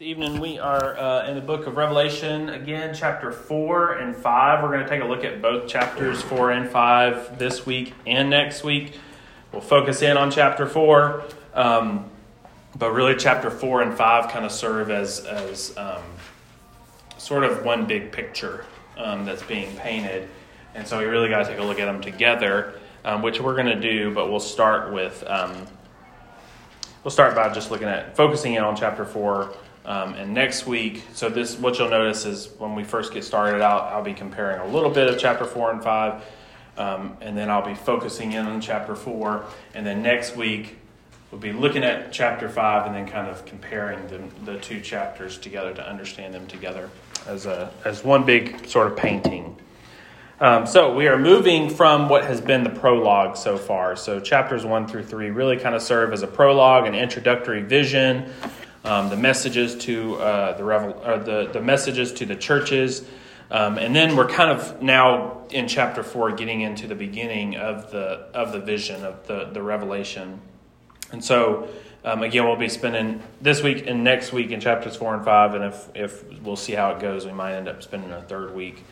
This evening we are uh, in the book of Revelation, again, chapter 4 and 5. We're going to take a look at both chapters 4 and 5 this week and next week. We'll focus in on chapter 4, um, but really, chapter 4 and 5 kind of serve as, as um, sort of one big picture um, that's being painted. And so we really got to take a look at them together, um, which we're going to do, but we'll start with. Um, we'll start by just looking at focusing in on chapter 4 um, and next week, so this what you'll notice is when we first get started out, I'll be comparing a little bit of chapter four and five, um, and then I'll be focusing in on chapter four, and then next week we'll be looking at chapter five and then kind of comparing them, the two chapters together to understand them together as a as one big sort of painting. Um, so we are moving from what has been the prologue so far. So chapters one through three really kind of serve as a prologue, an introductory vision um, the messages to uh, the, revel- or the the messages to the churches, um, and then we're kind of now in chapter four, getting into the beginning of the of the vision of the the revelation, and so. Um, again, we'll be spending this week and next week in chapters four and five, and if, if we'll see how it goes, we might end up spending a third week.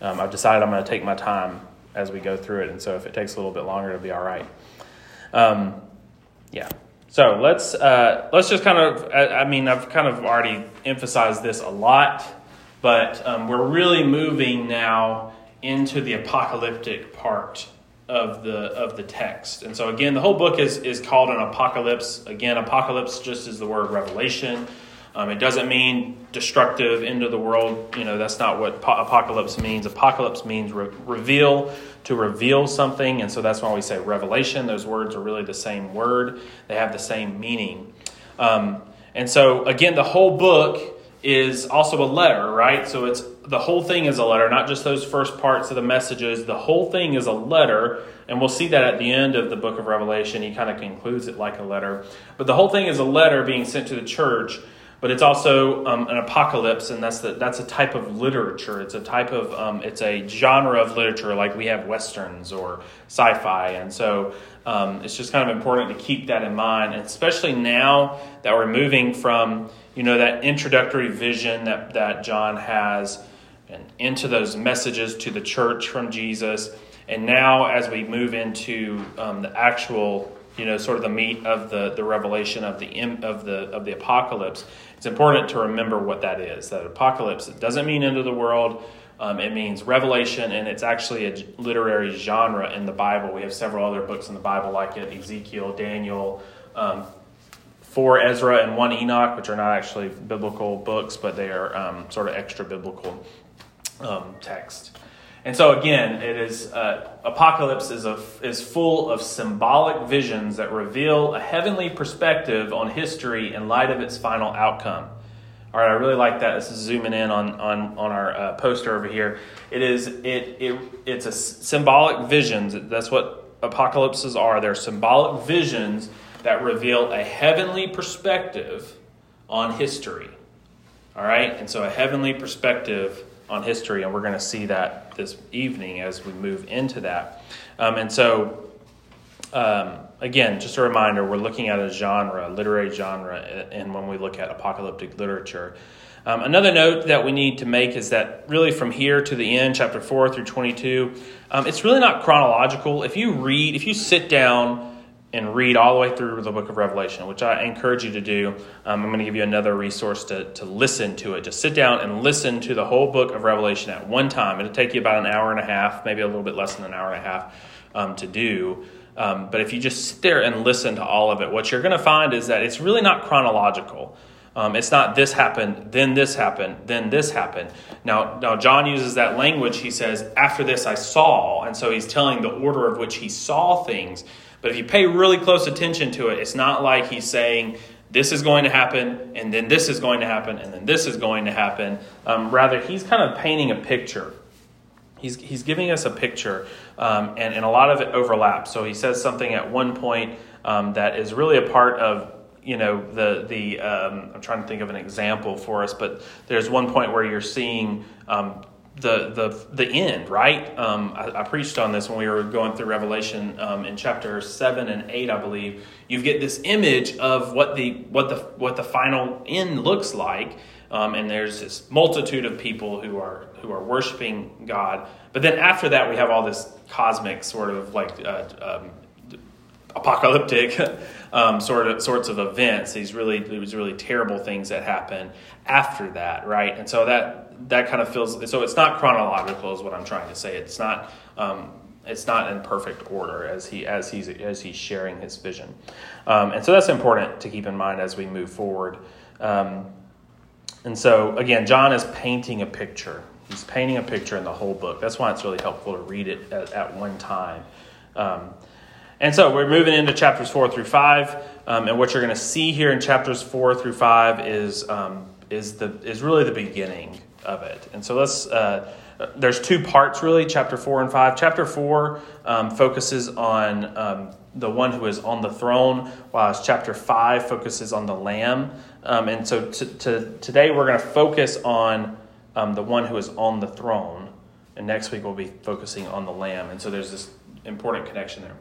Um, I've decided I'm going to take my time as we go through it, and so if it takes a little bit longer, it'll be all right. Um, yeah. So let's uh, let's just kind of I, I, mean I've kind of already emphasized this a lot, but um, we're really moving now into the apocalyptic part of the of the text. And so again, the whole book is is called an apocalypse. Again, apocalypse just is the word revelation. Um, it doesn't mean destructive end of the world. You know, that's not what po- apocalypse means. Apocalypse means re- reveal, to reveal something. And so that's why we say revelation. Those words are really the same word, they have the same meaning. Um, and so, again, the whole book is also a letter, right? So it's the whole thing is a letter, not just those first parts of the messages. The whole thing is a letter, and we'll see that at the end of the book of Revelation. He kind of concludes it like a letter. But the whole thing is a letter being sent to the church but it's also um, an apocalypse, and that's the, that's a type of literature. It's a type of um, it's a genre of literature, like we have westerns or sci-fi, and so um, it's just kind of important to keep that in mind, and especially now that we're moving from you know that introductory vision that that John has, and into those messages to the church from Jesus, and now as we move into um, the actual you know sort of the meat of the the revelation of the of the of the apocalypse it's important to remember what that is. That apocalypse it doesn't mean end of the world. Um, it means revelation, and it's actually a literary genre in the Bible. We have several other books in the Bible like it Ezekiel, Daniel, um, four Ezra, and one Enoch, which are not actually biblical books, but they are um, sort of extra biblical um, text. And so again, it is uh, Apocalypse is a, is full of symbolic visions that reveal a heavenly perspective on history in light of its final outcome. All right, I really like that. This is zooming in on on on our uh, poster over here. It is it it it's a symbolic visions. That's what apocalypses are. They're symbolic visions that reveal a heavenly perspective on history. All right, and so a heavenly perspective on history, and we're going to see that this evening as we move into that. Um, and so, um, again, just a reminder we're looking at a genre, literary genre, and when we look at apocalyptic literature. Um, another note that we need to make is that really from here to the end, chapter 4 through 22, um, it's really not chronological. If you read, if you sit down, and read all the way through the book of Revelation, which I encourage you to do. Um, I'm going to give you another resource to, to listen to it. Just sit down and listen to the whole book of Revelation at one time. It'll take you about an hour and a half, maybe a little bit less than an hour and a half um, to do. Um, but if you just sit there and listen to all of it, what you're going to find is that it's really not chronological. Um, it's not this happened, then this happened, then this happened. Now, now John uses that language. He says, "After this, I saw," and so he's telling the order of which he saw things. But if you pay really close attention to it, it's not like he's saying, this is going to happen, and then this is going to happen, and then this is going to happen. Um, rather, he's kind of painting a picture. He's, he's giving us a picture, um, and, and a lot of it overlaps. So he says something at one point um, that is really a part of you know the the um, I'm trying to think of an example for us, but there's one point where you're seeing um, the the the end, right? Um, I, I, preached on this when we were going through Revelation um, in chapter seven and eight, I believe. You get this image of what the what the what the final end looks like, um, and there's this multitude of people who are who are worshiping God. But then after that, we have all this cosmic sort of like uh, um, apocalyptic um, sort of sorts of events. These really these really terrible things that happen after that, right? And so that that kind of feels so. It's not chronological, is what I'm trying to say. It's not. Um, it's not in perfect order as he as he's as he's sharing his vision, um, and so that's important to keep in mind as we move forward. Um, and so again, John is painting a picture. He's painting a picture in the whole book. That's why it's really helpful to read it at, at one time. Um, and so we're moving into chapters four through five, um, and what you're going to see here in chapters four through five is um, is the is really the beginning of it. And so let's. Uh, there's two parts really, chapter four and five. Chapter four um, focuses on um, the one who is on the throne, while chapter five focuses on the Lamb. Um, and so t- t- today we're going to focus on um, the one who is on the throne, and next week we'll be focusing on the Lamb. And so there's this important connection there.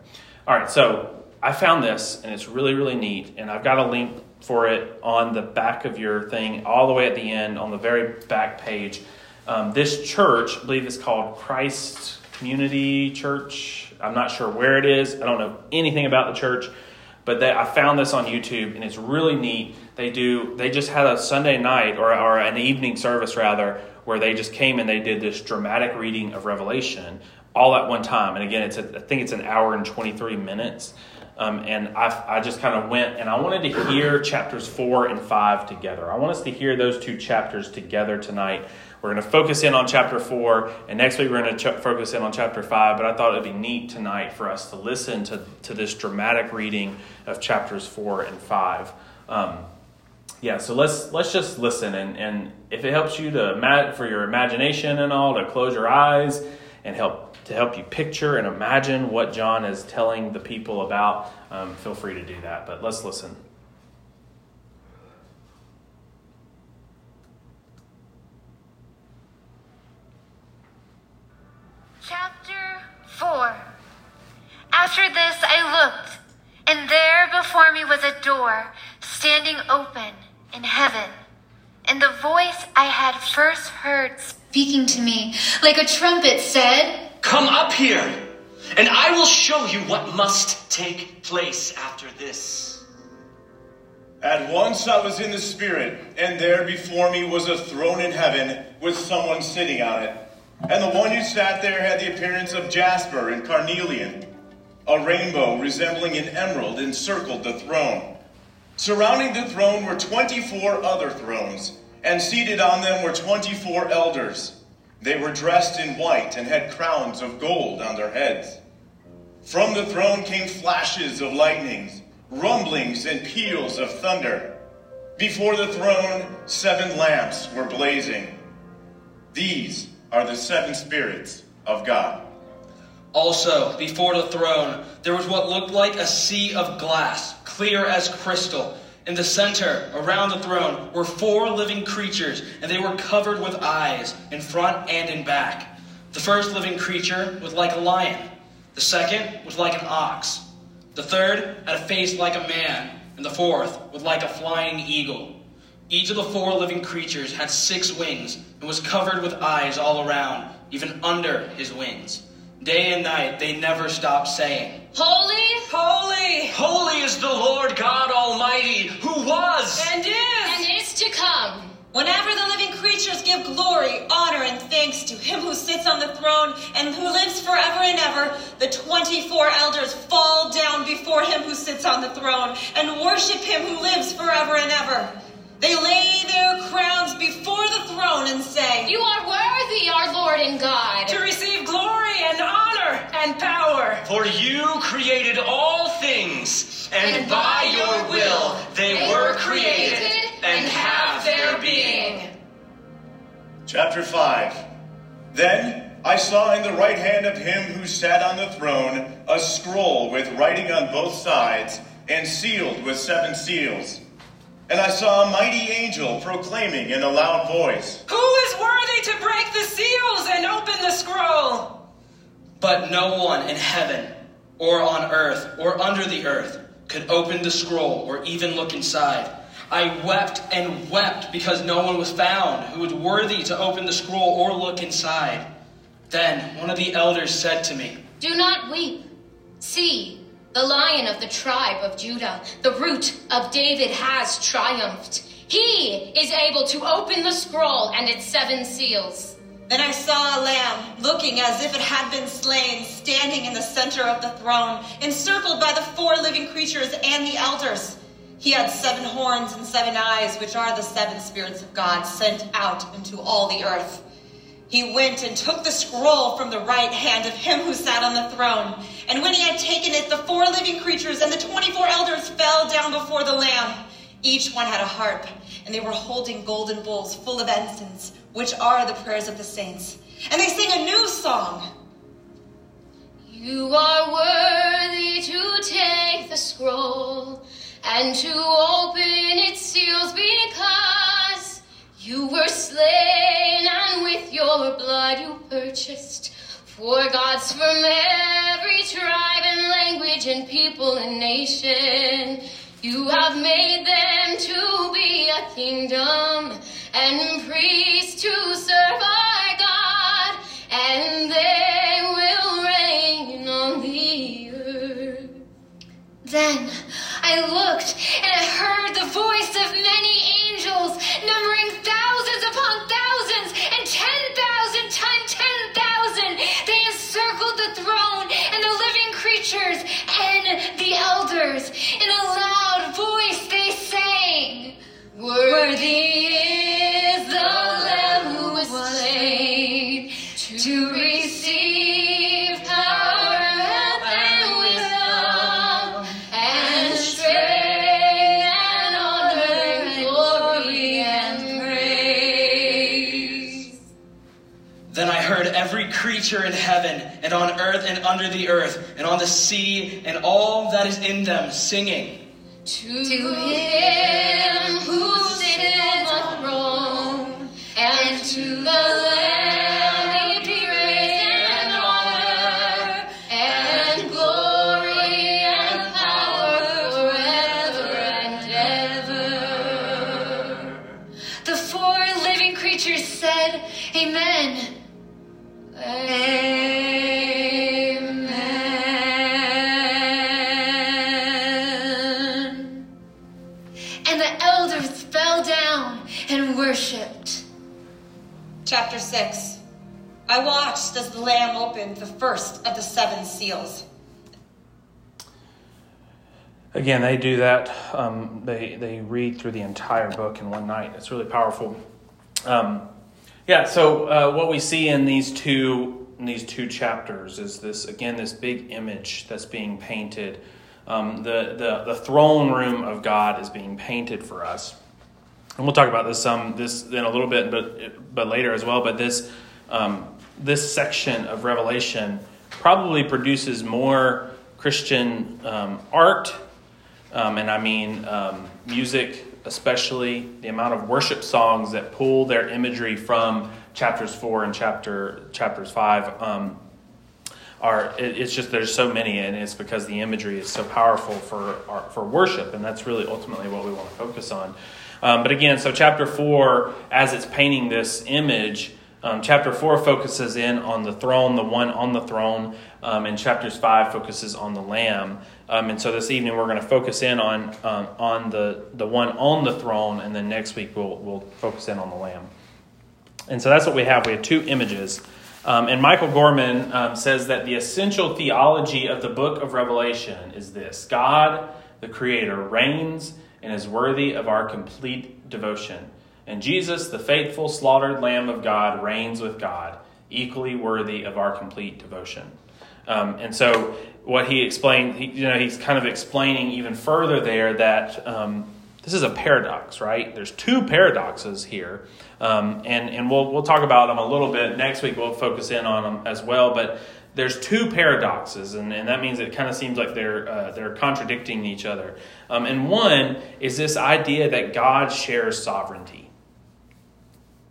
All right, so I found this, and it's really really neat, and I've got a link for it on the back of your thing, all the way at the end, on the very back page. Um, this church, I believe, is called Christ Community Church. I'm not sure where it is. I don't know anything about the church, but they, I found this on YouTube, and it's really neat. They do. They just had a Sunday night or, or an evening service rather, where they just came and they did this dramatic reading of Revelation all at one time. And again, it's a, I think it's an hour and 23 minutes. Um, and I, I just kind of went and I wanted to hear chapters four and five together. I want us to hear those two chapters together tonight. We're going to focus in on chapter four, and next week we're going to ch- focus in on chapter five. But I thought it'd be neat tonight for us to listen to, to this dramatic reading of chapters four and five. Um, yeah, so let's let's just listen, and, and if it helps you to for your imagination and all to close your eyes and help to help you picture and imagine what John is telling the people about, um, feel free to do that. But let's listen. Chapter 4 After this I looked, and there before me was a door standing open in heaven. And the voice I had first heard speaking to me like a trumpet said, Come up here, and I will show you what must take place after this. At once I was in the Spirit, and there before me was a throne in heaven with someone sitting on it. And the one who sat there had the appearance of jasper and carnelian. A rainbow resembling an emerald encircled the throne. Surrounding the throne were 24 other thrones, and seated on them were 24 elders. They were dressed in white and had crowns of gold on their heads. From the throne came flashes of lightnings, rumblings and peals of thunder. Before the throne, seven lamps were blazing. These are the seven spirits of God. Also, before the throne, there was what looked like a sea of glass, clear as crystal in the center, around the throne, were four living creatures, and they were covered with eyes, in front and in back. The first living creature was like a lion. The second was like an ox. The third had a face like a man, and the fourth was like a flying eagle. Each of the four living creatures had six wings and was covered with eyes all around, even under his wings. Day and night they never stop saying, Holy, holy, holy is the Lord God Almighty, who was and is and is to come. Whenever the living creatures give glory, honor, and thanks to him who sits on the throne and who lives forever and ever, the 24 elders fall down before him who sits on the throne and worship him who lives forever and ever. They lay their crowns before the throne and say, You are worthy, our Lord and God, to receive glory and honor and power. For you created all things, and, and by, by your will they, they were created, created and have their being. Chapter 5 Then I saw in the right hand of him who sat on the throne a scroll with writing on both sides and sealed with seven seals. And I saw a mighty angel proclaiming in a loud voice, Who is worthy to break the seals and open the scroll. But no one in heaven, or on earth, or under the earth could open the scroll or even look inside. I wept and wept because no one was found who was worthy to open the scroll or look inside. Then one of the elders said to me, Do not weep. See, the lion of the tribe of Judah, the root of David, has triumphed. He is able to open the scroll and its seven seals. Then I saw a lamb, looking as if it had been slain, standing in the center of the throne, encircled by the four living creatures and the elders. He had seven horns and seven eyes, which are the seven spirits of God sent out into all the earth. He went and took the scroll from the right hand of him who sat on the throne. And when he had taken it, the four living creatures and the 24 elders fell down before the Lamb. Each one had a harp, and they were holding golden bowls full of incense, which are the prayers of the saints. And they sang a new song. You are worthy to take the scroll and to open its seals because you were slain and with your blood you purchased for gods from every tribe and language and people and nation. You have made them to be a kingdom and priests to serve Worthy is the Lamb who was slain to receive power and wisdom and strength and honor and glory and praise. Then I heard every creature in heaven and on earth and under the earth and on the sea and all that is in them singing. To him who the I watched as the Lamb opened the first of the seven seals. Again, they do that. Um, they they read through the entire book in one night. It's really powerful. Um, yeah. So uh, what we see in these two in these two chapters is this again this big image that's being painted. Um, the the the throne room of God is being painted for us, and we'll talk about this some this in a little bit, but but later as well. But this um, this section of Revelation probably produces more Christian um, art um, and I mean um, music, especially the amount of worship songs that pull their imagery from chapters four and chapter chapters five. Um, are it, it's just there's so many, and it's because the imagery is so powerful for our, for worship, and that's really ultimately what we want to focus on. Um, but again, so chapter four, as it's painting this image. Um, chapter 4 focuses in on the throne, the one on the throne, um, and chapters 5 focuses on the Lamb. Um, and so this evening we're going to focus in on, um, on the, the one on the throne, and then next week we'll, we'll focus in on the Lamb. And so that's what we have. We have two images. Um, and Michael Gorman um, says that the essential theology of the book of Revelation is this God, the Creator, reigns and is worthy of our complete devotion. And Jesus, the faithful, slaughtered Lamb of God, reigns with God, equally worthy of our complete devotion. Um, and so, what he explained, he, you know, he's kind of explaining even further there that um, this is a paradox, right? There's two paradoxes here, um, and and we'll we'll talk about them a little bit next week. We'll focus in on them as well, but there's two paradoxes, and, and that means it kind of seems like they're uh, they're contradicting each other. Um, and one is this idea that God shares sovereignty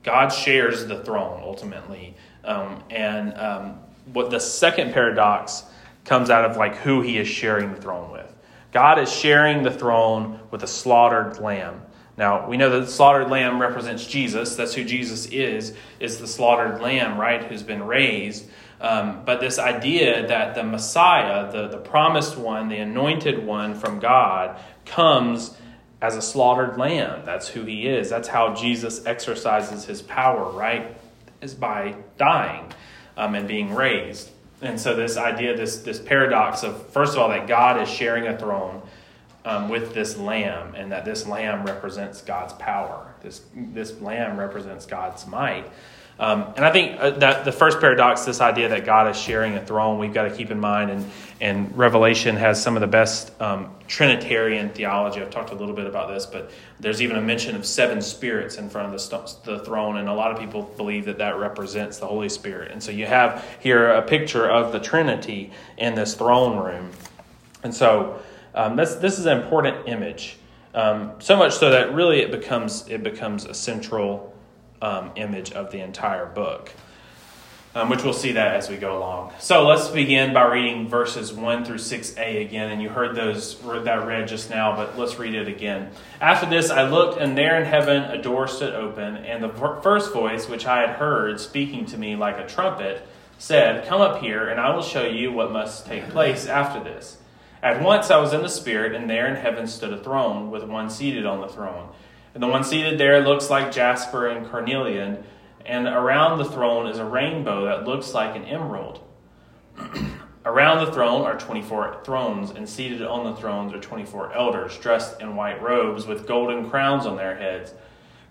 God shares the throne ultimately. Um, and um, what the second paradox comes out of like who he is sharing the throne with. God is sharing the throne with a slaughtered lamb. Now, we know that the slaughtered lamb represents Jesus. That's who Jesus is, is the slaughtered lamb, right, who's been raised. Um, but this idea that the Messiah, the, the promised one, the anointed one from God, comes as a slaughtered lamb. That's who he is. That's how Jesus exercises his power, right? Is by dying um, and being raised. And so this idea, this this paradox of first of all that God is sharing a throne um, with this lamb, and that this lamb represents God's power. This this lamb represents God's might. Um, and I think uh, that the first paradox, this idea that God is sharing a throne, we've got to keep in mind. And, and Revelation has some of the best um, Trinitarian theology. I've talked a little bit about this, but there's even a mention of seven spirits in front of the, st- the throne. And a lot of people believe that that represents the Holy Spirit. And so you have here a picture of the Trinity in this throne room. And so um, this, this is an important image. Um, so much so that really it becomes, it becomes a central um, image of the entire book, um, which we'll see that as we go along. So let's begin by reading verses 1 through 6a again. And you heard those that read just now, but let's read it again. After this, I looked, and there in heaven a door stood open, and the first voice, which I had heard speaking to me like a trumpet, said, Come up here, and I will show you what must take place after this. At once I was in the Spirit, and there in heaven stood a throne, with one seated on the throne. And the one seated there looks like jasper and carnelian, and around the throne is a rainbow that looks like an emerald. around the throne are 24 thrones, and seated on the thrones are 24 elders, dressed in white robes with golden crowns on their heads.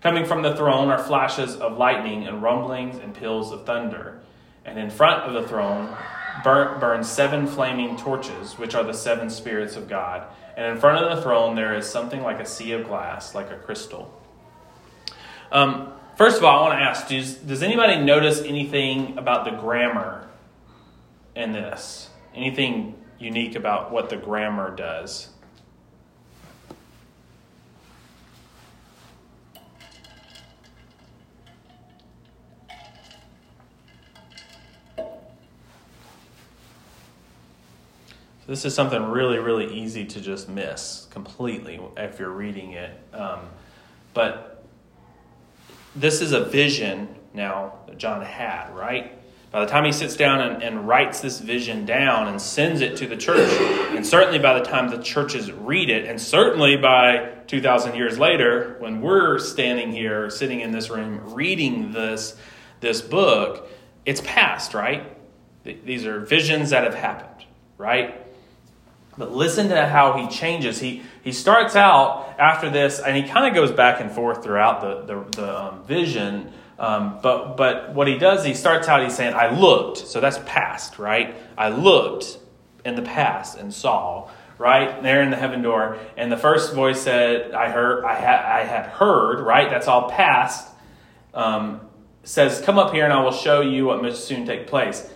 Coming from the throne are flashes of lightning and rumblings and peals of thunder. And in front of the throne burn, burn seven flaming torches, which are the seven spirits of God. And in front of the throne, there is something like a sea of glass, like a crystal. Um, first of all, I want to ask does, does anybody notice anything about the grammar in this? Anything unique about what the grammar does? This is something really, really easy to just miss completely if you're reading it. Um, but this is a vision now that John had, right? By the time he sits down and, and, writes this vision down and sends it to the church, and certainly by the time the churches read it, and certainly by 2,000 years later, when we're standing here, sitting in this room, reading this, this book, it's past, right? These are visions that have happened, right? But listen to how he changes. He, he starts out after this, and he kind of goes back and forth throughout the, the, the um, vision. Um, but, but what he does, he starts out, he's saying, I looked. So that's past, right? I looked in the past and saw, right? There in the heaven door. And the first voice said, I heard, I, ha- I had heard, right? That's all past. Um, says, Come up here and I will show you what must soon take place.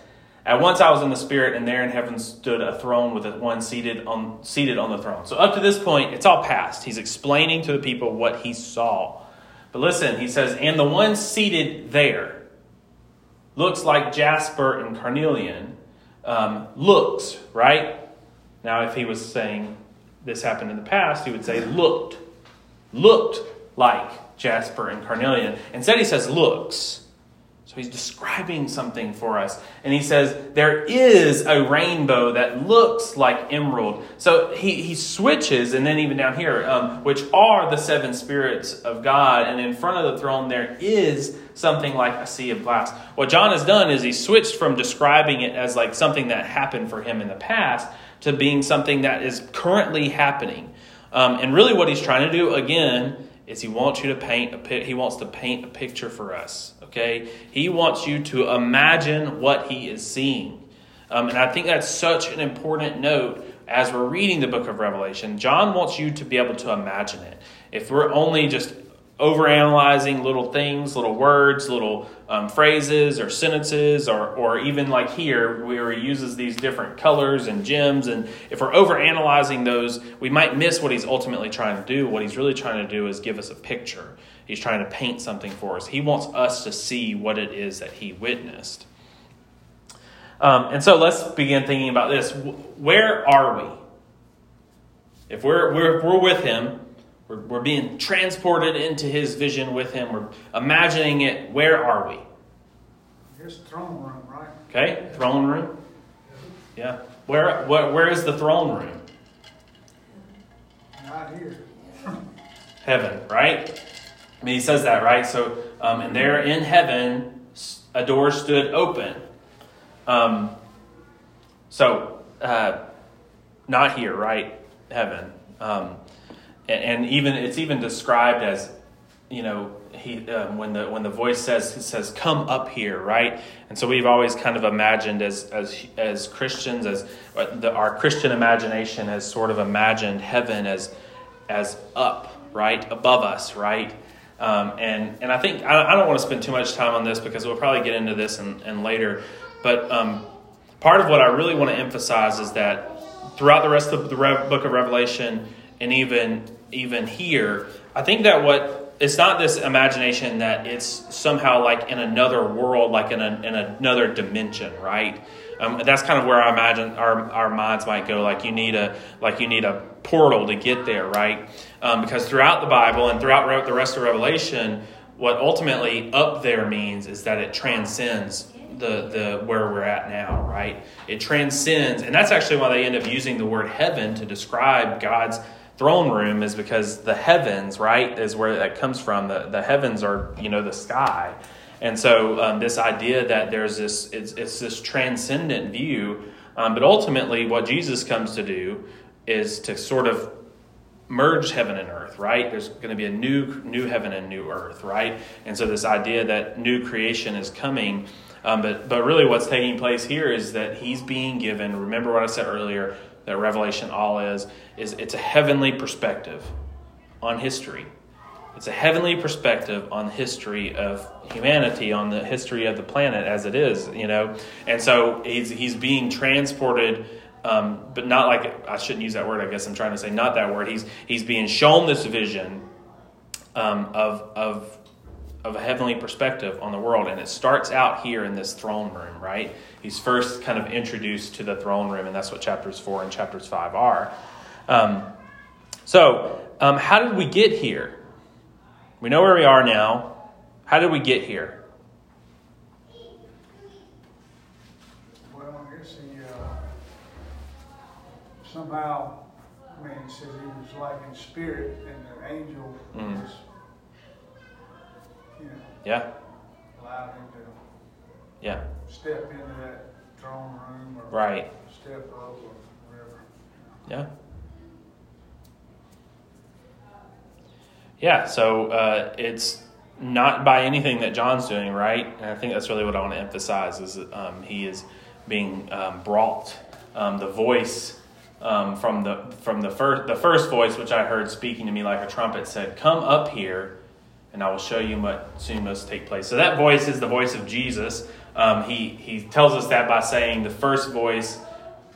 At once I was in the spirit, and there in heaven stood a throne with one seated on seated on the throne. So up to this point, it's all past. He's explaining to the people what he saw. But listen, he says, and the one seated there looks like jasper and carnelian. Um, looks right now. If he was saying this happened in the past, he would say looked, looked like jasper and carnelian. Instead, he says looks. He's describing something for us. And he says, There is a rainbow that looks like emerald. So he, he switches, and then even down here, um, which are the seven spirits of God. And in front of the throne, there is something like a sea of glass. What John has done is he switched from describing it as like something that happened for him in the past to being something that is currently happening. Um, and really, what he's trying to do, again, is he wants you to paint a he wants to paint a picture for us okay? He wants you to imagine what he is seeing. Um, and I think that's such an important note as we're reading the book of Revelation. John wants you to be able to imagine it. If we're only just overanalyzing little things, little words, little um, phrases or sentences, or, or even like here, where he uses these different colors and gems. And if we're overanalyzing those, we might miss what he's ultimately trying to do. What he's really trying to do is give us a picture. He's trying to paint something for us. He wants us to see what it is that he witnessed. Um, and so let's begin thinking about this. Where are we? If we're, we're, we're with him, we're, we're being transported into his vision with him, we're imagining it, where are we? Here's the throne room, right? Okay, throne room. Yeah. Where, where, where is the throne room? Not here. Heaven, right? I mean, he says that, right? So, um, and there in heaven, a door stood open. Um, so, uh, not here, right? Heaven. Um, and, and, even it's even described as, you know, he um, when the when the voice says it says come up here, right? And so we've always kind of imagined as as as Christians as uh, the, our Christian imagination has sort of imagined heaven as as up, right, above us, right. Um, and and I think I, I, don't want to spend too much time on this because we'll probably get into this and, later. But um, part of what I really want to emphasize is that throughout the rest of the book of Revelation and even even here, I think that what it's not this imagination that it's somehow like in another world, like in, a, in another dimension, right? Um, that's kind of where I imagine our, our minds might go. Like you need a like you need a portal to get there, right? Um, because throughout the Bible and throughout the rest of Revelation, what ultimately up there means is that it transcends the the where we're at now, right? It transcends, and that's actually why they end up using the word heaven to describe God's throne room is because the heavens, right, is where that comes from. The, the heavens are, you know, the sky. And so um, this idea that there's this, it's, it's this transcendent view, um, but ultimately what Jesus comes to do is to sort of merge heaven and earth, right? There's going to be a new, new heaven and new earth, right? And so this idea that new creation is coming, um, but, but really what's taking place here is that he's being given, remember what I said earlier, that Revelation all is, is it's a heavenly perspective on history. It's a heavenly perspective on the history of humanity, on the history of the planet as it is, you know. And so he's he's being transported, um, but not like I shouldn't use that word. I guess I'm trying to say not that word. He's he's being shown this vision um, of of of a heavenly perspective on the world, and it starts out here in this throne room, right? he's first kind of introduced to the throne room, and that's what chapters 4 and chapters 5 are. Um, so, um, how did we get here? We know where we are now. How did we get here? Well, I guess he uh, somehow, I mean, he says he was like in spirit, and the angel mm. was, you know, yeah, allowed him to yeah. Step into that throne room or right. step up or whatever. Yeah. Yeah, so uh, it's not by anything that John's doing, right? And I think that's really what I want to emphasize is that, um, he is being um, brought. Um, the voice um, from the from the first the first voice, which I heard speaking to me like a trumpet, said, "Come up here, and I will show you what soon must take place." So that voice is the voice of Jesus. Um, he, he tells us that by saying the first voice,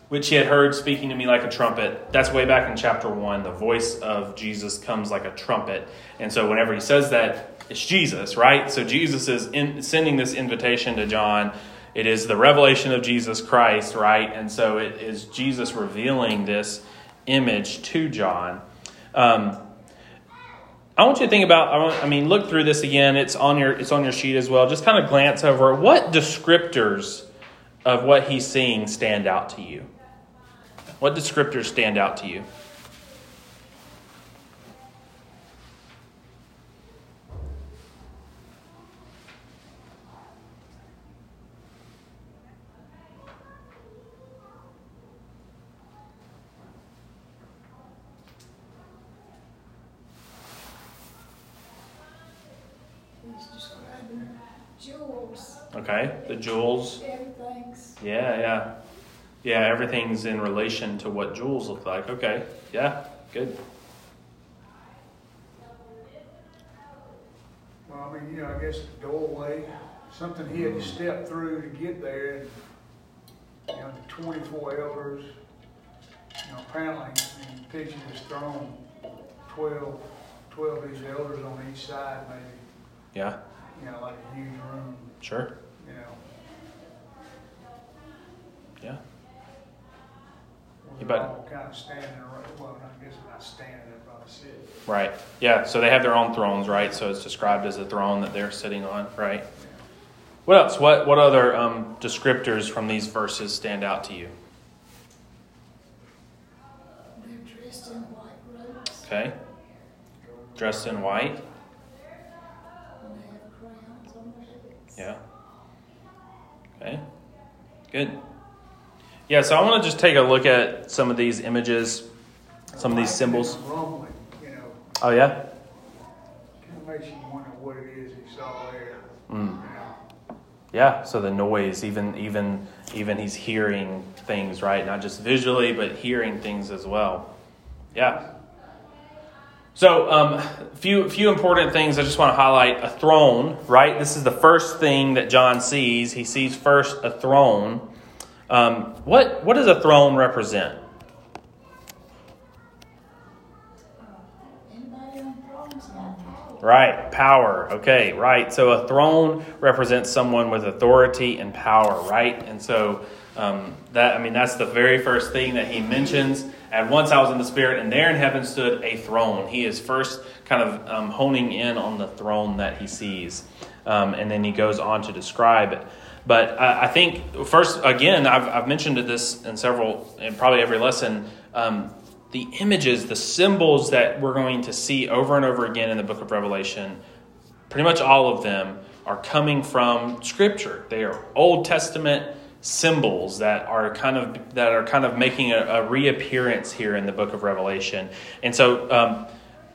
which he had heard speaking to me like a trumpet. That's way back in chapter 1. The voice of Jesus comes like a trumpet. And so whenever he says that, it's Jesus, right? So Jesus is in, sending this invitation to John. It is the revelation of Jesus Christ, right? And so it is Jesus revealing this image to John. Um, I want you to think about. I, I mean, look through this again. It's on your it's on your sheet as well. Just kind of glance over what descriptors of what he's seeing stand out to you. What descriptors stand out to you? Okay, the jewels. Everything's. Yeah, yeah. Yeah, everything's in relation to what jewels look like. Okay, yeah, good. Well, I mean, you know, I guess the doorway, something he had to mm. step through to get there. And, you know, the 24 elders, you know, apparently, in the picture of this throne, 12 twelve of these elders on each side, maybe, Yeah, you know, like a huge room, sure. you know. Yeah. where You they're bet. all kind of standing around, well, I guess they're not standing, they're probably sitting. Right. Yeah. So they have their own thrones, right? So it's described as a throne that they're sitting on, right? What else? What what other um, descriptors from these verses stand out to you? They're dressed in white robes Okay. Dressed in white. and they have crowns on their heads. Yeah. Okay. Good. Yeah. So I want to just take a look at some of these images, some of these symbols. Rumbling, you know, Oh yeah. kind of makes you wonder what it is he saw there. Mm. you. Yeah, so the noise, even even even he's hearing things, right? Not just visually, but hearing things as well. Yeah. So, um, few few important things I just want to highlight: a throne, right? This is the first thing that John sees. He sees first a throne. Um, what what does a throne represent? Right, power. Okay, right. So a throne represents someone with authority and power, right? And so um, that I mean that's the very first thing that he mentions. And once I was in the spirit, and there in heaven stood a throne. He is first kind of um, honing in on the throne that he sees, um, and then he goes on to describe it. But I, I think first, again, I've, I've mentioned this in several, in probably every lesson. Um, the images, the symbols that we're going to see over and over again in the book of Revelation, pretty much all of them are coming from Scripture. They are Old Testament symbols that are kind of that are kind of making a, a reappearance here in the book of Revelation. And so, um,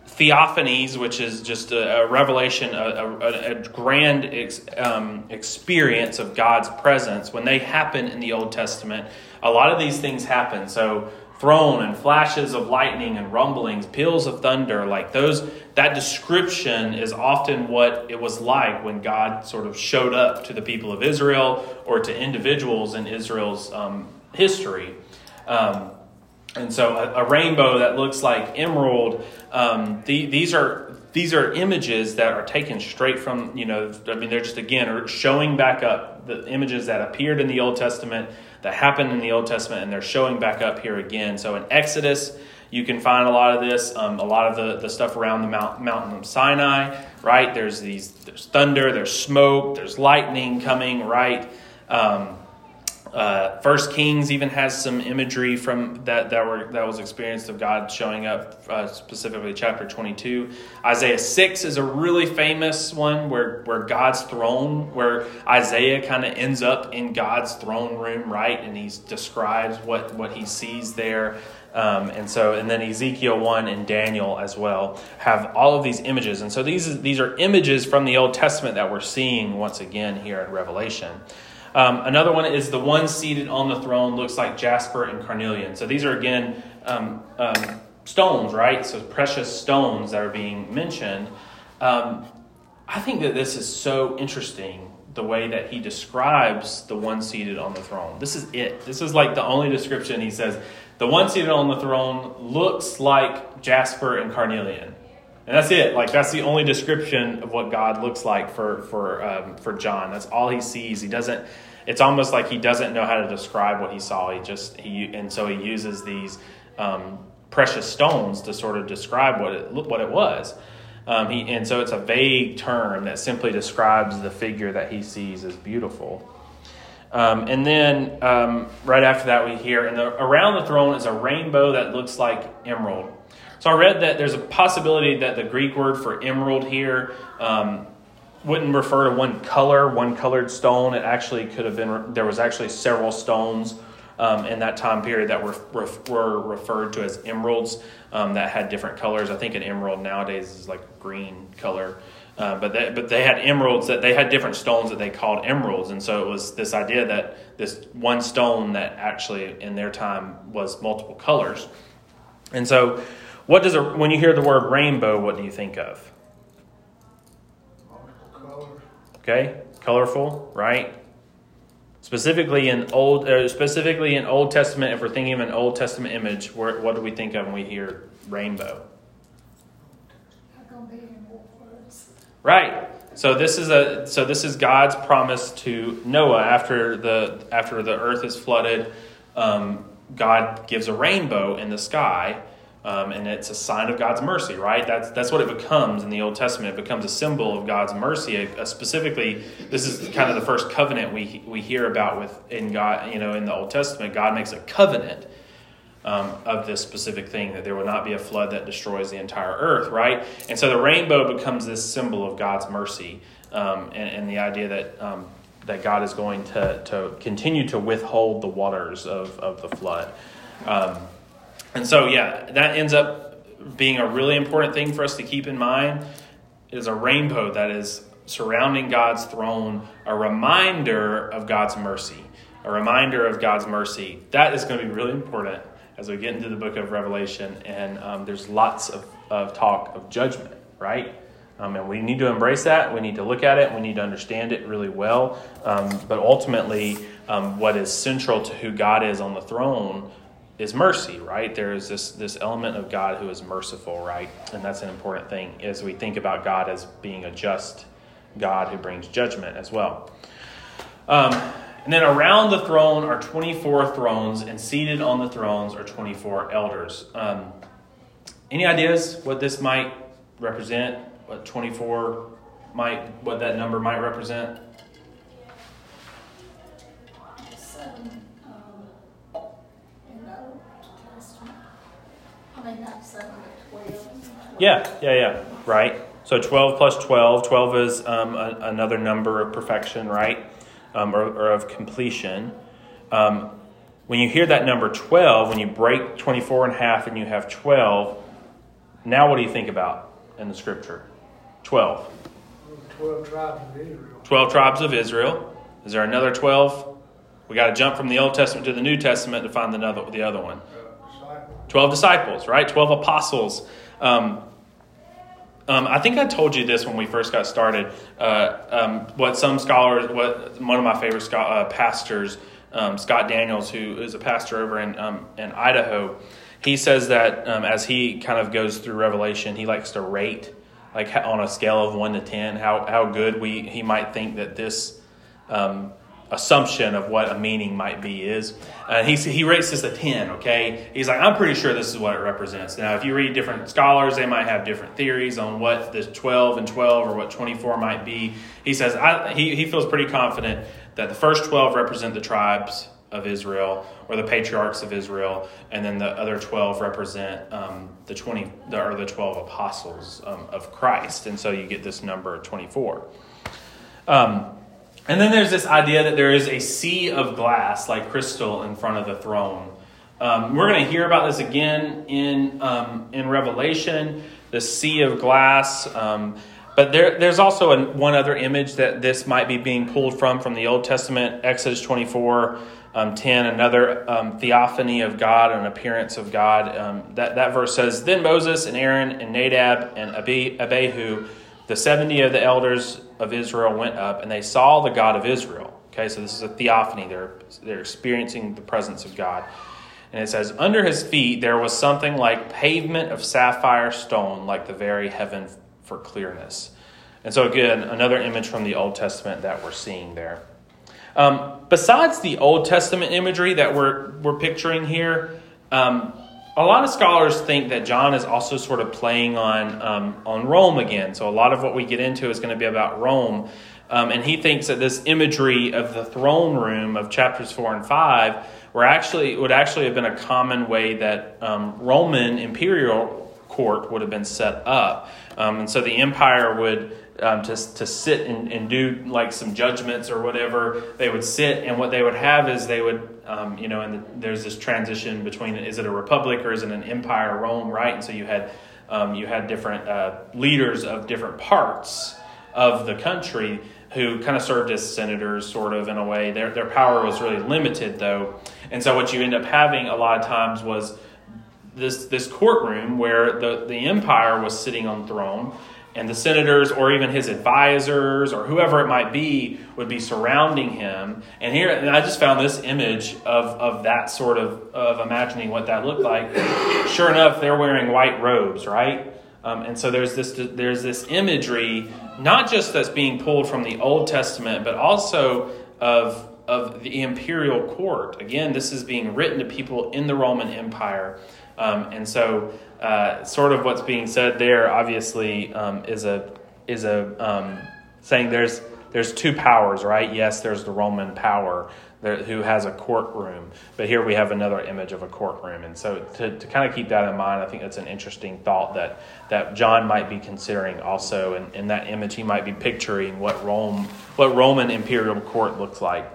theophanies, which is just a, a revelation, a, a, a grand ex, um, experience of God's presence, when they happen in the Old Testament, a lot of these things happen. So, throne and flashes of lightning and rumblings, peals of thunder, like those, that description is often what it was like when God sort of showed up to the people of Israel or to individuals in Israel's um, history. Um, and so a, a rainbow that looks like emerald. Um, the, these are these are images that are taken straight from you know. I mean, they're just again showing back up the images that appeared in the Old Testament that happened in the Old Testament, and they're showing back up here again. So in Exodus, you can find a lot of this. Um, a lot of the, the stuff around the mount, mountain of Sinai, right? There's these there's thunder, there's smoke, there's lightning coming, right? Um, uh, First Kings even has some imagery from that that were that was experienced of God showing up, uh, specifically chapter twenty two. Isaiah six is a really famous one where where God's throne, where Isaiah kind of ends up in God's throne room, right, and he describes what what he sees there. Um, and so, and then Ezekiel one and Daniel as well have all of these images, and so these these are images from the Old Testament that we're seeing once again here in Revelation. Um, another one is the one seated on the throne looks like jasper and carnelian. So these are again um, um, stones, right? So precious stones that are being mentioned. Um, I think that this is so interesting the way that he describes the one seated on the throne. This is it. This is like the only description he says. The one seated on the throne looks like jasper and carnelian. And that's it. Like that's the only description of what God looks like for for um, for John. That's all he sees. He doesn't. It's almost like he doesn't know how to describe what he saw. He just he and so he uses these um, precious stones to sort of describe what it what it was. Um, he, and so it's a vague term that simply describes the figure that he sees as beautiful. Um, and then um, right after that, we hear, and the, around the throne is a rainbow that looks like emerald. So I read that there's a possibility that the Greek word for emerald here um, wouldn't refer to one color, one colored stone. It actually could have been, there was actually several stones um, in that time period that were, were referred to as emeralds um, that had different colors. I think an emerald nowadays is like green color. Uh, but they, but they had emeralds that they had different stones that they called emeralds, and so it was this idea that this one stone that actually in their time was multiple colors. And so, what does a when you hear the word rainbow, what do you think of? Multiple colors. Okay, colorful, right? Specifically in old, uh, specifically in Old Testament, if we're thinking of an Old Testament image, where, what do we think of when we hear rainbow? Right. So this is a so this is God's promise to Noah after the after the earth is flooded. Um, God gives a rainbow in the sky, um, and it's a sign of God's mercy. Right. That's that's what it becomes in the Old Testament. It becomes a symbol of God's mercy. Uh, specifically, this is kind of the first covenant we we hear about with in God. You know, in the Old Testament, God makes a covenant um, of this specific thing, that there will not be a flood that destroys the entire earth, right? And so the rainbow becomes this symbol of God's mercy um, and, and, the idea that, um, that God is going to, to continue to withhold the waters of, of the flood. And so, yeah, that ends up being a really important thing for us to keep in mind. It is a rainbow that is surrounding God's throne, a reminder of God's mercy. A reminder of God's mercy. That is going to be really important as we get into the book of Revelation, and um, there's lots of, of talk of judgment, right? Um, and we need to embrace that. We need to look at it. We need to understand it really well. Um, but ultimately, um, what is central to who God is on the throne is mercy, right? There is this, this element of God who is merciful, right? And that's an important thing as we think about God as being a just God who brings judgment as well. Um, and then around the throne are 24 thrones, and seated on the thrones are 24 elders. Um, any ideas what this might represent? What 24 might, what that number might represent? I mean, not twelve. Yeah, yeah, yeah, right. So 12 plus 12. 12 is um, a, another number of perfection, right? um, or, or, of completion. Um, when you hear that number 12, when you break 24 in half and you have 12, now what do you think about in the scripture? 12. 12 tribes of Israel. 12 tribes of Israel. Is there another 12? We got to jump from the Old Testament to the New Testament to find another, the other one. 12 disciples, right? 12 apostles. Um, um, I think I told you this when we first got started. Uh, um, what some scholars, what one of my favorite uh, pastors, um, Scott Daniels, who is a pastor over in um, in Idaho, he says that um, as he kind of goes through Revelation, he likes to rate, like on a scale of one to ten, how how good we he might think that this um, assumption of what a meaning might be is. Uh, he, he rates this a 10, okay? He's like, I'm pretty sure this is what it represents. Now, if you read different scholars, they might have different theories on what the 12 and 12 or what 24 might be. He says, I, he, he feels pretty confident that the first 12 represent the tribes of Israel or the patriarchs of Israel, and then the other 12 represent um, the 20 or the 12 apostles um, of Christ. And so you get this number 24. Um, and then there's this idea that there is a sea of glass, like crystal, in front of the throne. Um, we're going to hear about this again in, um, in Revelation, the sea of glass. Um, but there, there's also one other image that this might be being pulled from from the Old Testament, Exodus 24. Um, 10, another um, theophany of God, an appearance of God. Um, that, that verse says, Then Moses and Aaron and Nadab and Abihu, the 70 of the elders of Israel went up and they saw the God of Israel. Okay, so this is a theophany. They're, they're experiencing the presence of God. And it says, Under his feet there was something like pavement of sapphire stone, like the very heaven for clearness. And so, again, another image from the Old Testament that we're seeing there. Um, besides the Old Testament imagery that we're, we're picturing here, um, a lot of scholars think that John is also sort of playing on um, on Rome again. So a lot of what we get into is going to be about Rome, um, and he thinks that this imagery of the throne room of chapters four and five were actually would actually have been a common way that um, Roman imperial court would have been set up, um, and so the empire would um, to, to sit and, and do like some judgments or whatever. They would sit, and what they would have is they would, um, you know, and the, there's this transition between is it a republic or is it an empire, Rome, right? And so you had um, you had different uh, leaders of different parts of the country who kind of served as senators, sort of in a way. Their their power was really limited, though, and so what you end up having a lot of times was this this courtroom where the the empire was sitting on throne and the senators or even his advisors or whoever it might be would be surrounding him. And here, and I just found this image of, of that sort of, of imagining what that looked like. Sure enough, they're wearing white robes, right? Um, and so there's this there's this imagery, not just that's being pulled from the Old Testament, but also of of the imperial court. Again, this is being written to people in the Roman Empire, um, and so uh, sort of what's being said there, obviously, um, is a is a um, saying there's there's two powers, right? Yes, there's the Roman power there, who has a courtroom, but here we have another image of a courtroom, and so to, to kind of keep that in mind, I think that's an interesting thought that that John might be considering also, and in that image he might be picturing what Rome, what Roman imperial court looks like.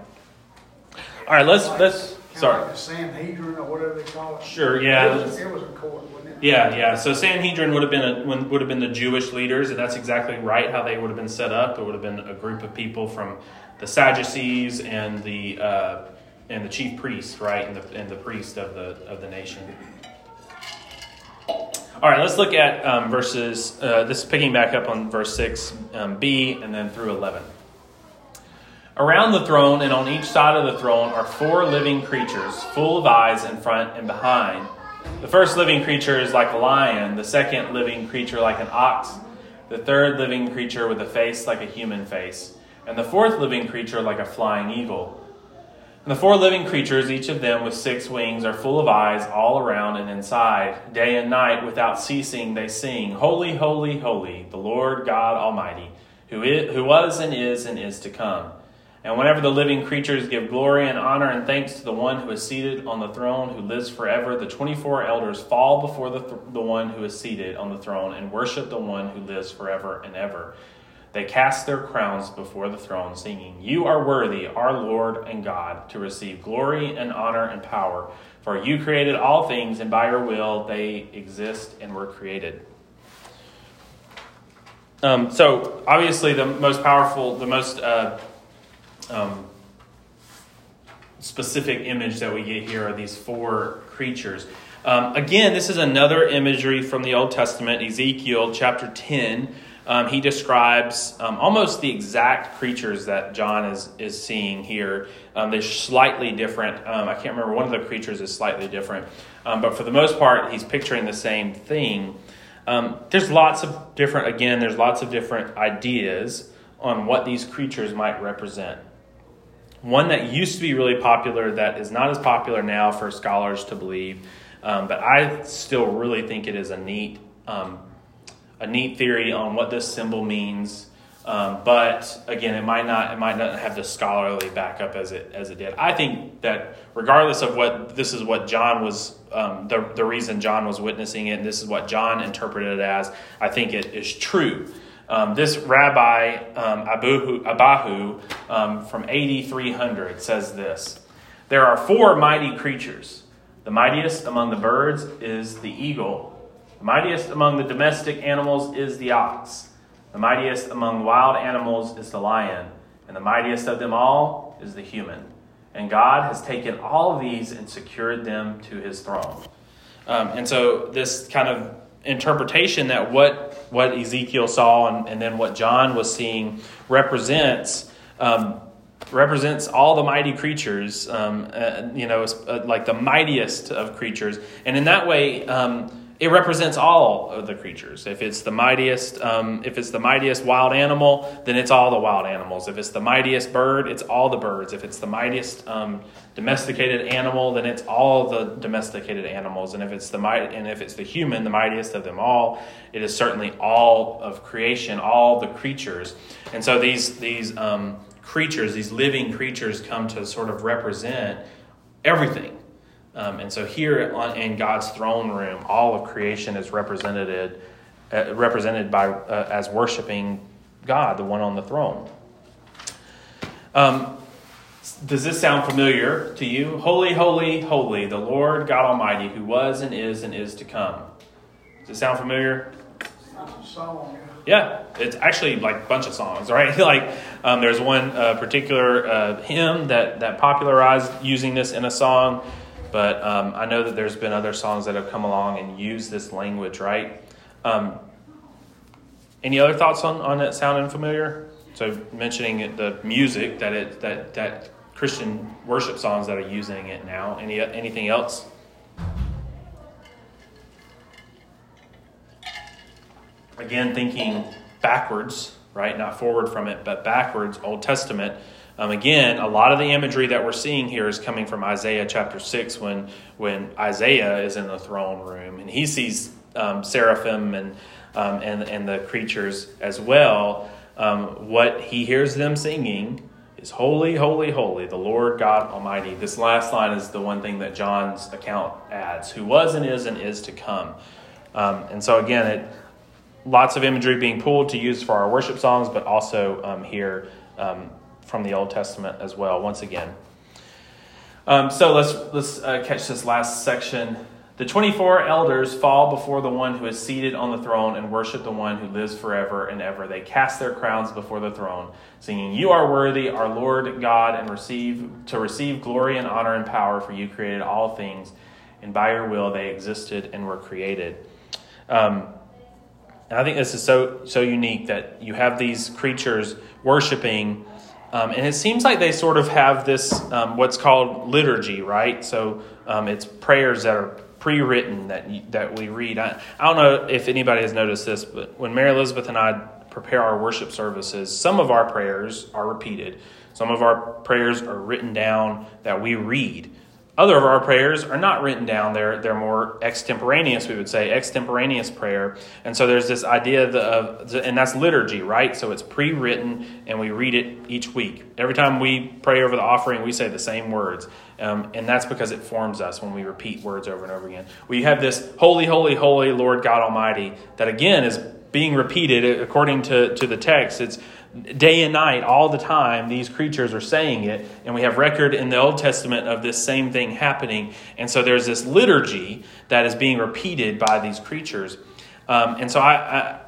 All right, let's let's sorry. Like the Sanhedrin or whatever they call it. Sure, yeah. It was, it was a court, wasn't it? Yeah, yeah. So Sanhedrin would have been a, would have been the Jewish leaders, and that's exactly right how they would have been set up. It would have been a group of people from the Sadducees and the uh, and the chief priest, right, and the and the priest of the of the nation. All right, let's look at um, verses. Uh, this is picking back up on verse six um, B and then through eleven. Around the throne and on each side of the throne are four living creatures, full of eyes in front and behind. The first living creature is like a lion, the second living creature like an ox, the third living creature with a face like a human face, and the fourth living creature like a flying eagle. And the four living creatures, each of them with six wings, are full of eyes all around and inside. Day and night, without ceasing, they sing, Holy, holy, holy, the Lord God Almighty, who, is, who was and is and is to come. And whenever the living creatures give glory and honor and thanks to the one who is seated on the throne, who lives forever, the 24 elders fall before the, th- the one who is seated on the throne and worship the one who lives forever and ever. They cast their crowns before the throne, singing, You are worthy, our Lord and God, to receive glory and honor and power. For you created all things, and by your will they exist and were created. Um, so, obviously, the most powerful, the most uh, um, specific image that we get here are these four creatures. Um, again, this is another imagery from the Old Testament, Ezekiel chapter 10. Um, he describes um, almost the exact creatures that John is, is seeing here. Um, they're slightly different. Um, I can't remember, one of the creatures is slightly different. Um, but for the most part, he's picturing the same thing. There's lots of different, again, there's lots of different ideas on what these creatures might represent. One that used to be really popular that is not as popular now for scholars to believe, um, but I still really think it is a neat, um, a neat theory on what this symbol means. Um, but again, it might not it might not have the scholarly backup as it as it did. I think that regardless of what this is what John was um, the the reason John was witnessing it, and this is what John interpreted it as. I think it is true. Um, this rabbi, um, Abuhu, Abahu, um, from 8300, says this There are four mighty creatures. The mightiest among the birds is the eagle, the mightiest among the domestic animals is the ox, the mightiest among wild animals is the lion, and the mightiest of them all is the human. And God has taken all of these and secured them to his throne. Um, and so, this kind of interpretation that what what Ezekiel saw and, and then what John was seeing represents um, represents all the mighty creatures, um, uh, you know, uh, like the mightiest of creatures, and in that way. Um, it represents all of the creatures. If it's the mightiest, um, if it's the mightiest wild animal, then it's all the wild animals. If it's the mightiest bird, it's all the birds. If it's the mightiest um, domesticated animal, then it's all the domesticated animals. And if it's the might, and if it's the human, the mightiest of them all, it is certainly all of creation, all the creatures. And so these these um, creatures, these living creatures, come to sort of represent everything. Um, and so here on, in God's throne room, all of creation is represented, uh, represented by uh, as worshiping God, the one on the throne. Um, does this sound familiar to you? Holy, holy, holy, the Lord God Almighty, who was and is and is to come. Does it sound familiar? Song, Yeah, it's actually like a bunch of songs, right? like um, there's one uh, particular uh, hymn that that popularized using this in a song. But um, I know that there's been other songs that have come along and used this language, right? Um, any other thoughts on, on that sounding familiar? So mentioning the music that it that that Christian worship songs that are using it now. Any anything else? again, thinking backwards, right? Not forward from it, but backwards, Old Testament. Um, again, a lot of the imagery that we're seeing here is coming from Isaiah chapter 6 when, when Isaiah is in the throne room and he sees um, seraphim and, um, and, and the creatures as well. Um, what he hears them singing is Holy, Holy, Holy, the Lord God Almighty. This last line is the one thing that John's account adds who was and is and is to come. Um, and so, again, it, lots of imagery being pulled to use for our worship songs, but also um, here um, from the Old Testament as well, once again. Um, so let's, let's uh, catch this last section. The 24 elders fall before the one who is seated on the throne and worship the one who lives forever and ever. They cast their crowns before the throne, singing, You are worthy, our Lord God, and receive to receive glory and honor and power, for you created all things, and by your will they existed and were created. Um, and I think this is so so unique that you have these creatures worshiping, um, and it seems like they sort of have this um, what's called liturgy, right? So um, it's prayers that are pre-written that that we read. I, I don't know if anybody has noticed this, but when Mary Elizabeth and I prepare our worship services, some of our prayers are repeated. Some of our prayers are written down that we read. Other of our prayers are not written down. They're, they're more extemporaneous, we would say, extemporaneous prayer. And so there's this idea of, and that's liturgy, right? So it's pre written and we read it each week. Every time we pray over the offering, we say the same words. Um, and that's because it forms us when we repeat words over and over again. We have this holy, holy, holy Lord God Almighty that again is being repeated according to, to the text. It's day and night, all the time, these creatures are saying it. And we have record in the Old Testament of this same thing happening. And so there's this liturgy that is being repeated by these creatures. Um, and so I, I,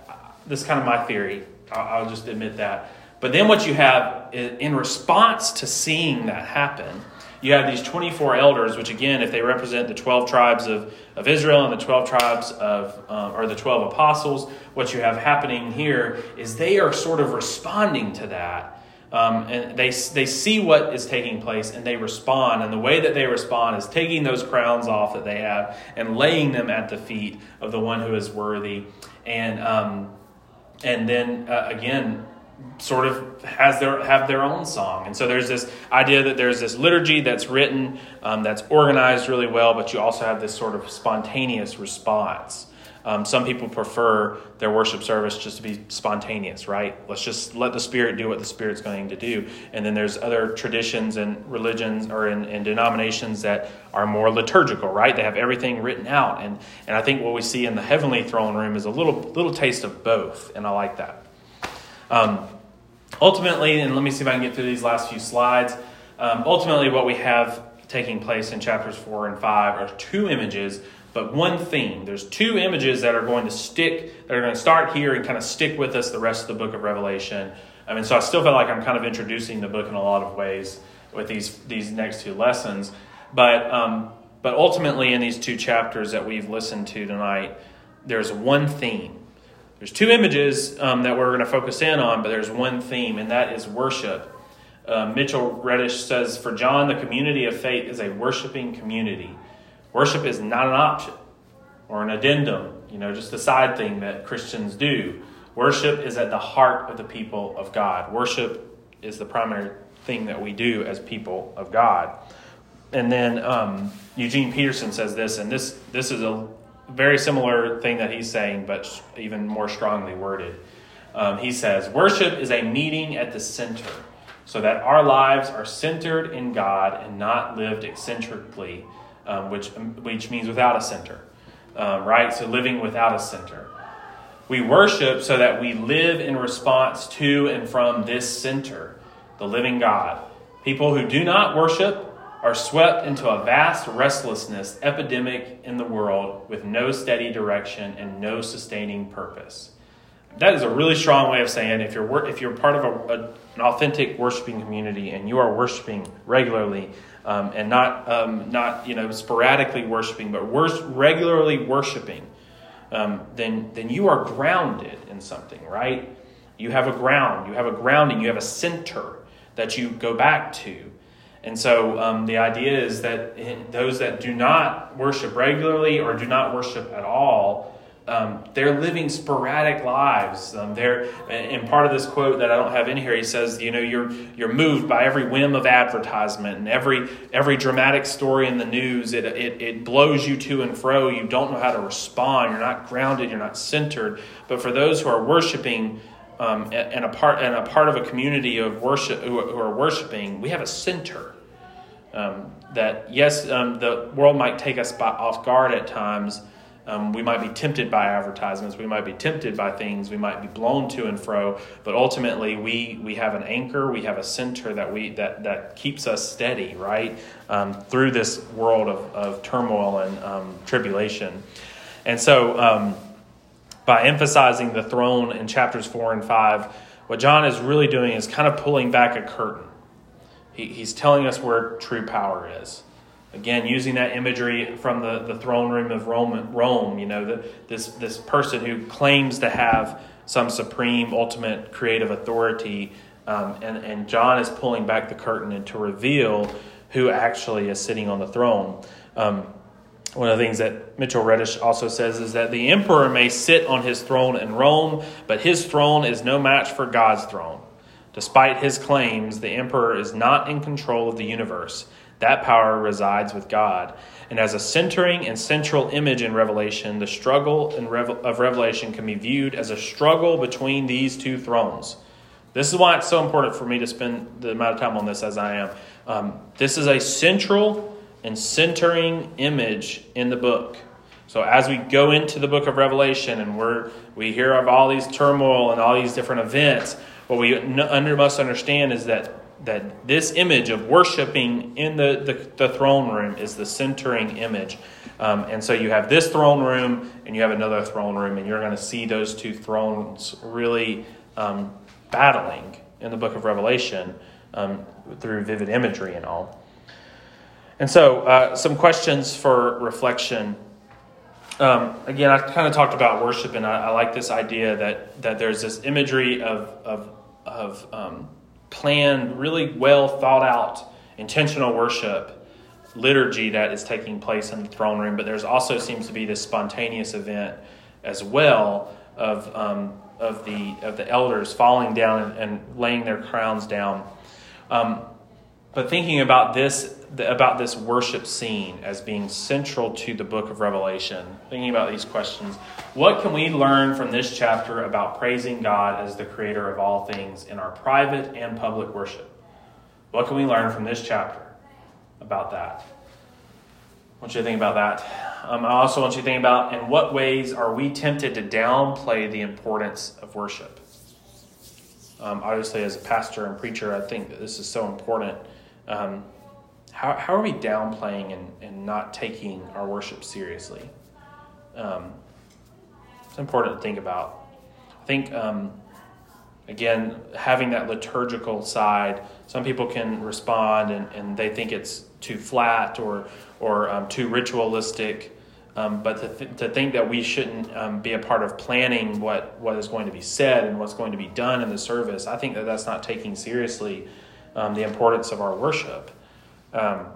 this is kind of my theory. I'll, I'll just admit that. But then what you have in response to seeing that happen, you have these 24 elders, which again, if they represent the 12 tribes of, of Israel and the 12 tribes of, um, or the 12 apostles, what you have happening here is they are sort of responding to that. Um, and they, they see what is taking place and they respond. And the way that they respond is taking those crowns off that they have and laying them at the feet of the one who is worthy. And, um, and then uh, again, sort of has their have their own song. And so there's this idea that there's this liturgy that's written um, that's organized really well but you also have this sort of spontaneous response. Um, some people prefer their worship service just to be spontaneous right? Let's just let the spirit do what the spirit's going to do. And then there's other traditions and religions or in, in denominations that are more liturgical right? They have everything written out. And and i think what we see in the heavenly throne room is a little little taste of both. And i like that um, ultimately, and let me see if I can get through these last few slides. Um, ultimately, what we have taking place in chapters 4 and 5 are two images, but one theme. There's two images that are going to stick, that are going to start here and kind of stick with us the rest of the book of Revelation. I mean, so I still feel like I'm kind of introducing the book in a lot of ways with these, these next two lessons. But, um, but ultimately, in these two chapters that we've listened to tonight, there's one theme. There's two images um, that we're going to focus in on, but there's one theme, and that is worship. Uh, Mitchell Reddish says For John, the community of faith is a worshiping community. Worship is not an option or an addendum, you know, just a side thing that Christians do. Worship is at the heart of the people of God. Worship is the primary thing that we do as people of God. And then um, Eugene Peterson says this, and this this is a very similar thing that he's saying, but even more strongly worded. Um, he says, Worship is a meeting at the center, so that our lives are centered in God and not lived eccentrically, um, which, which means without a center, um, right? So living without a center. We worship so that we live in response to and from this center, the living God. People who do not worship are swept into a vast restlessness epidemic in the world with no steady direction and no sustaining purpose. That is a really strong way of saying if you're, if you're part of a, a, an authentic worshiping community and you are worshiping regularly um, and not, um, not you know, sporadically worshiping, but regularly worshiping, um, then, then you are grounded in something, right? You have a ground, you have a grounding, you have a center that you go back to. And so um, the idea is that those that do not worship regularly or do not worship at all, um, they're living sporadic lives. Um, they're, and part of this quote that I don't have in here, he says, you know, you're you're moved by every whim of advertisement and every every dramatic story in the news. It, it it blows you to and fro. You don't know how to respond. You're not grounded. You're not centered. But for those who are worshiping. Um, and a part and a part of a community of worship who, are worshiping, we have a center. Um, that yes, um, the world might take us by, off guard at times, um, we might be tempted by advertisements. We might be tempted by things. We might be blown to and fro. But ultimately, we we have an anchor. We have a center that we that that keeps us steady, right, um, through this world of, of turmoil and um, tribulation. And so, by emphasizing the throne in chapters four and five, what John is really doing is kind of pulling back a curtain. He, he's telling us where true power is. Again, using that imagery from the, the throne room of Rome, Rome you know, the, this, this person who claims to have some supreme, ultimate creative authority. Um, and, and John is pulling back the curtain and to reveal who actually is sitting on the throne. Um, one of the things that Mitchell Reddish also says is that the emperor may sit on his throne in Rome, but his throne is no match for God's throne. Despite his claims, the emperor is not in control of the universe. That power resides with God. And as a centering and central image in Revelation, the struggle of Revelation can be viewed as a struggle between these two thrones. This is why it's so important for me to spend the amount of time on this as I am. Um, this is a central and centering image in the book. So as we go into the book of Revelation and we're, we hear of all these turmoil and all these different events, what we under, must understand is that that this image of worshiping in the, the, the throne room is the centering image. Um, and so you have this throne room and you have another throne room, and you're going to see those two thrones really um, battling in the book of Revelation um, through vivid imagery and all. And so, uh, some questions for reflection. Um, again, I kind of talked about worship, and I, I, like this idea that, that there's this imagery of, of, of um, planned, really well thought out, intentional worship liturgy that is taking place in the throne room, but there's also seems to be this spontaneous event as well of um, of the of the elders falling down and, and laying their crowns down. Um, but thinking about this about this worship scene as being central to the book of Revelation, thinking about these questions, what can we learn from this chapter about praising God as the creator of all things in our private and public worship? What can we learn from this chapter about that? I want you to think about that. Um, I also want you to think about in what ways are we tempted to downplay the importance of worship? Um, obviously, as a pastor and preacher, I think that this is so important. Um, how, how are we downplaying and, and not taking our worship seriously? Um, it's important to think about. I think, um, again, having that liturgical side, some people can respond and, and they think it's too flat or, or um, too ritualistic. Um, but to, th- to think that we shouldn't um, be a part of planning what, what is going to be said and what's going to be done in the service, I think that that's not taking seriously um, the importance of our worship. Um,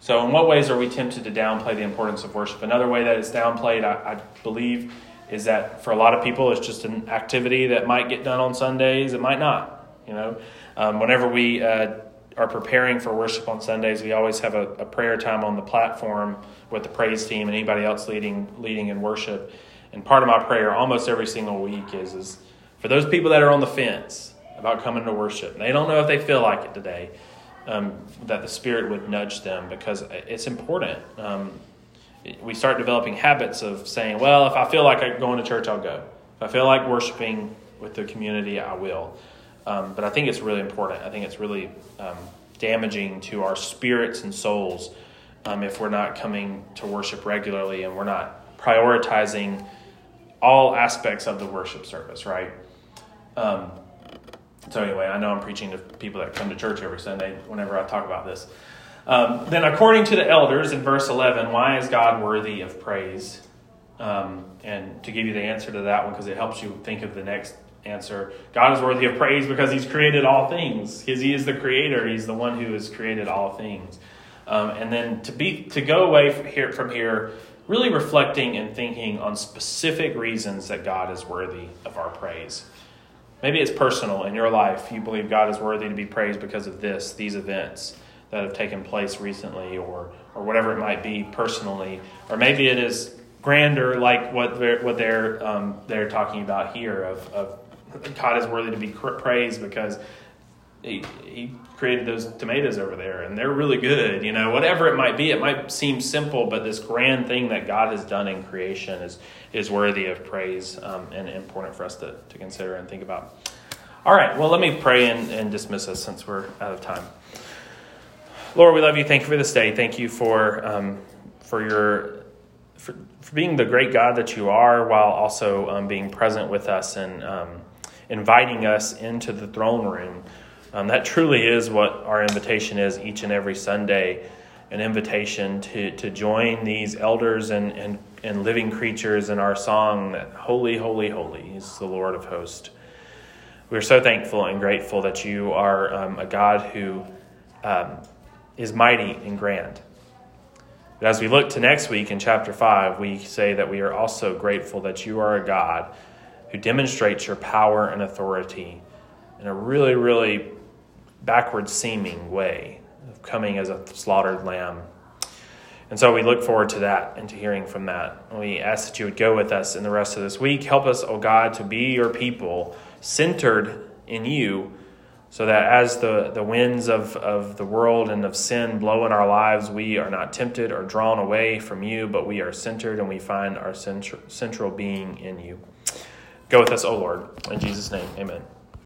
so, in what ways are we tempted to downplay the importance of worship? Another way that it's downplayed, I, I believe, is that for a lot of people, it's just an activity that might get done on Sundays, it might not. You know, um, whenever we uh, are preparing for worship on Sundays, we always have a, a, prayer time on the platform with the praise team and anybody else leading leading in worship. And part of my prayer almost every single week is is for those people that are on the fence about coming to worship. They don't know if they feel like it today um, that the Spirit would nudge them because it's important. Um, we start developing habits of saying, well, if I feel like I'm going to church, I'll go. If I feel like worshiping with the community, I will. Um, but I think it's really important. I think it's really um, damaging to our spirits and souls um, if we're not coming to worship regularly and we're not prioritizing all aspects of the worship service, right? Um, so anyway, I know I'm preaching to people that come to church every Sunday whenever I talk about this. Um, then, according to the elders in verse 11, why is God worthy of praise? Um, and to give you the answer to that one, because it helps you think of the next answer, God is worthy of praise because He's created all things. Because He is the Creator, He's the one who has created all things. Um, and then to be to go away from here, from here really reflecting and thinking on specific reasons that God is worthy of our praise. Maybe it's personal in your life. You believe God is worthy to be praised because of this, these events that have taken place recently, or, or whatever it might be personally. Or maybe it is grander, like what they're, what they're, um, they're talking about here of, of God is worthy to be praised because he, he created those tomatoes over there and they're really good you know whatever it might be. It might seem simple but this grand thing that god has done in creation is is worthy of praise um, and important for us to, to consider and think about. All right well let me pray and, and dismiss us since we're out of time. Lord we love you. Thank you for this day. Thank you for um, for your for, for being the great god that you are while also um, being present with us and um, inviting us into the throne room um, that truly is what our invitation is each and every Sunday an invitation to, to join these elders and, and, and living creatures in our song that Holy, Holy, Holy is the Lord of hosts. We're so thankful and grateful that you are um, a God who um, is mighty and grand. But as we look to next week in chapter 5, we say that we are also grateful that you are a God who demonstrates your power and authority in a really, really backward seeming way of coming as a slaughtered lamb. And so we look forward to that and to hearing from that. We ask that you would go with us in the rest of this week. Help us, O oh God, to be your people centered in you so that as the, the winds of, of the world and of sin blow in our lives, we are not tempted or drawn away from you, but we are centered and we find our central, central being in you. Go with us, O Lord. In Jesus' name, amen.